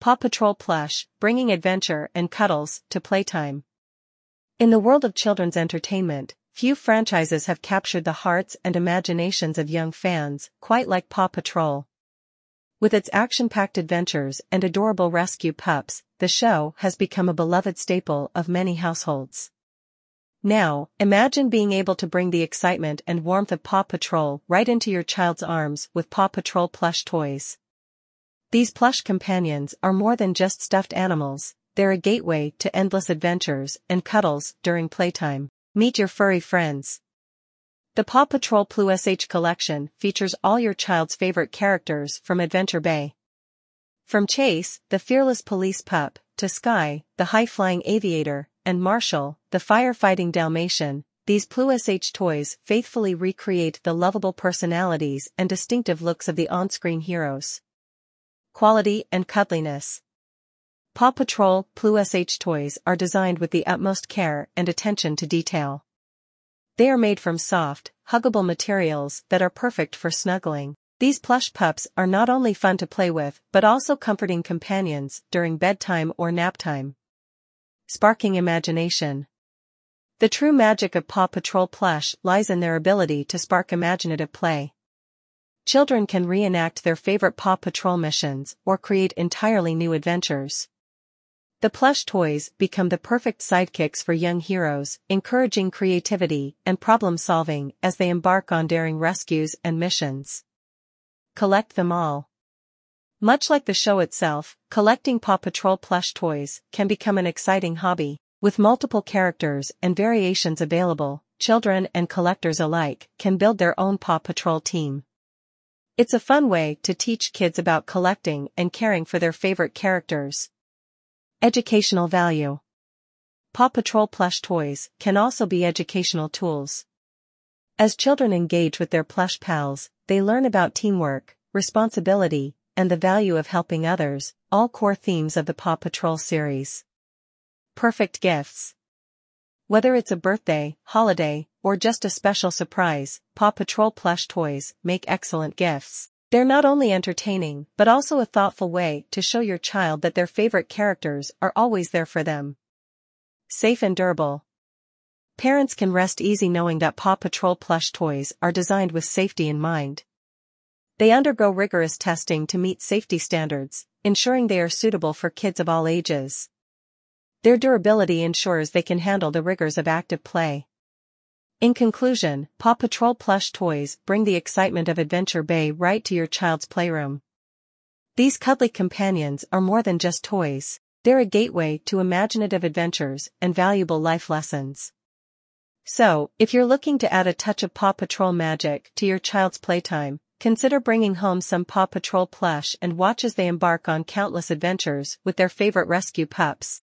Paw Patrol plush, bringing adventure and cuddles to playtime. In the world of children's entertainment, few franchises have captured the hearts and imaginations of young fans, quite like Paw Patrol. With its action-packed adventures and adorable rescue pups, the show has become a beloved staple of many households. Now, imagine being able to bring the excitement and warmth of Paw Patrol right into your child's arms with Paw Patrol plush toys. These plush companions are more than just stuffed animals, they're a gateway to endless adventures and cuddles during playtime. Meet your furry friends. The Paw Patrol Plush collection features all your child's favorite characters from Adventure Bay. From Chase, the fearless police pup, to Skye, the high-flying aviator, and Marshall, the firefighting Dalmatian, these Plush toys faithfully recreate the lovable personalities and distinctive looks of the on-screen heroes. Quality and cuddliness. Paw Patrol PluSH toys are designed with the utmost care and attention to detail. They are made from soft, huggable materials that are perfect for snuggling. These plush pups are not only fun to play with but also comforting companions during bedtime or nap time sparking imagination. The true magic of Paw Patrol plush lies in their ability to spark imaginative play. Children can reenact their favorite Paw Patrol missions or create entirely new adventures. The plush toys become the perfect sidekicks for young heroes, encouraging creativity and problem-solving as they embark on daring rescues and missions. Collect them all. Much like the show itself, collecting Paw Patrol plush toys can become an exciting hobby. With multiple characters and variations available, children and collectors alike can build their own Paw Patrol team. It's a fun way to teach kids about collecting and caring for their favorite characters. Educational value. Paw Patrol plush toys can also be educational tools. As children engage with their plush pals, they learn about teamwork, responsibility, and the value of helping others, all core themes of the Paw Patrol series. Perfect gifts. Whether it's a birthday, holiday, or just a special surprise, Paw Patrol plush toys make excellent gifts. They're not only entertaining but also a thoughtful way to show your child that their favorite characters are always there for them. Safe and durable. Parents can rest easy knowing that Paw Patrol plush toys are designed with safety in mind. They undergo rigorous testing to meet safety standards, ensuring they are suitable for kids of all ages. Their durability ensures they can handle the rigors of active play. In conclusion, Paw Patrol plush toys bring the excitement of Adventure Bay right to your child's playroom. These cuddly companions are more than just toys, they're a gateway to imaginative adventures and valuable life lessons. So, if you're looking to add a touch of Paw Patrol magic to your child's playtime, Consider bringing home some Paw Patrol plush and watch as they embark on countless adventures with their favorite rescue pups.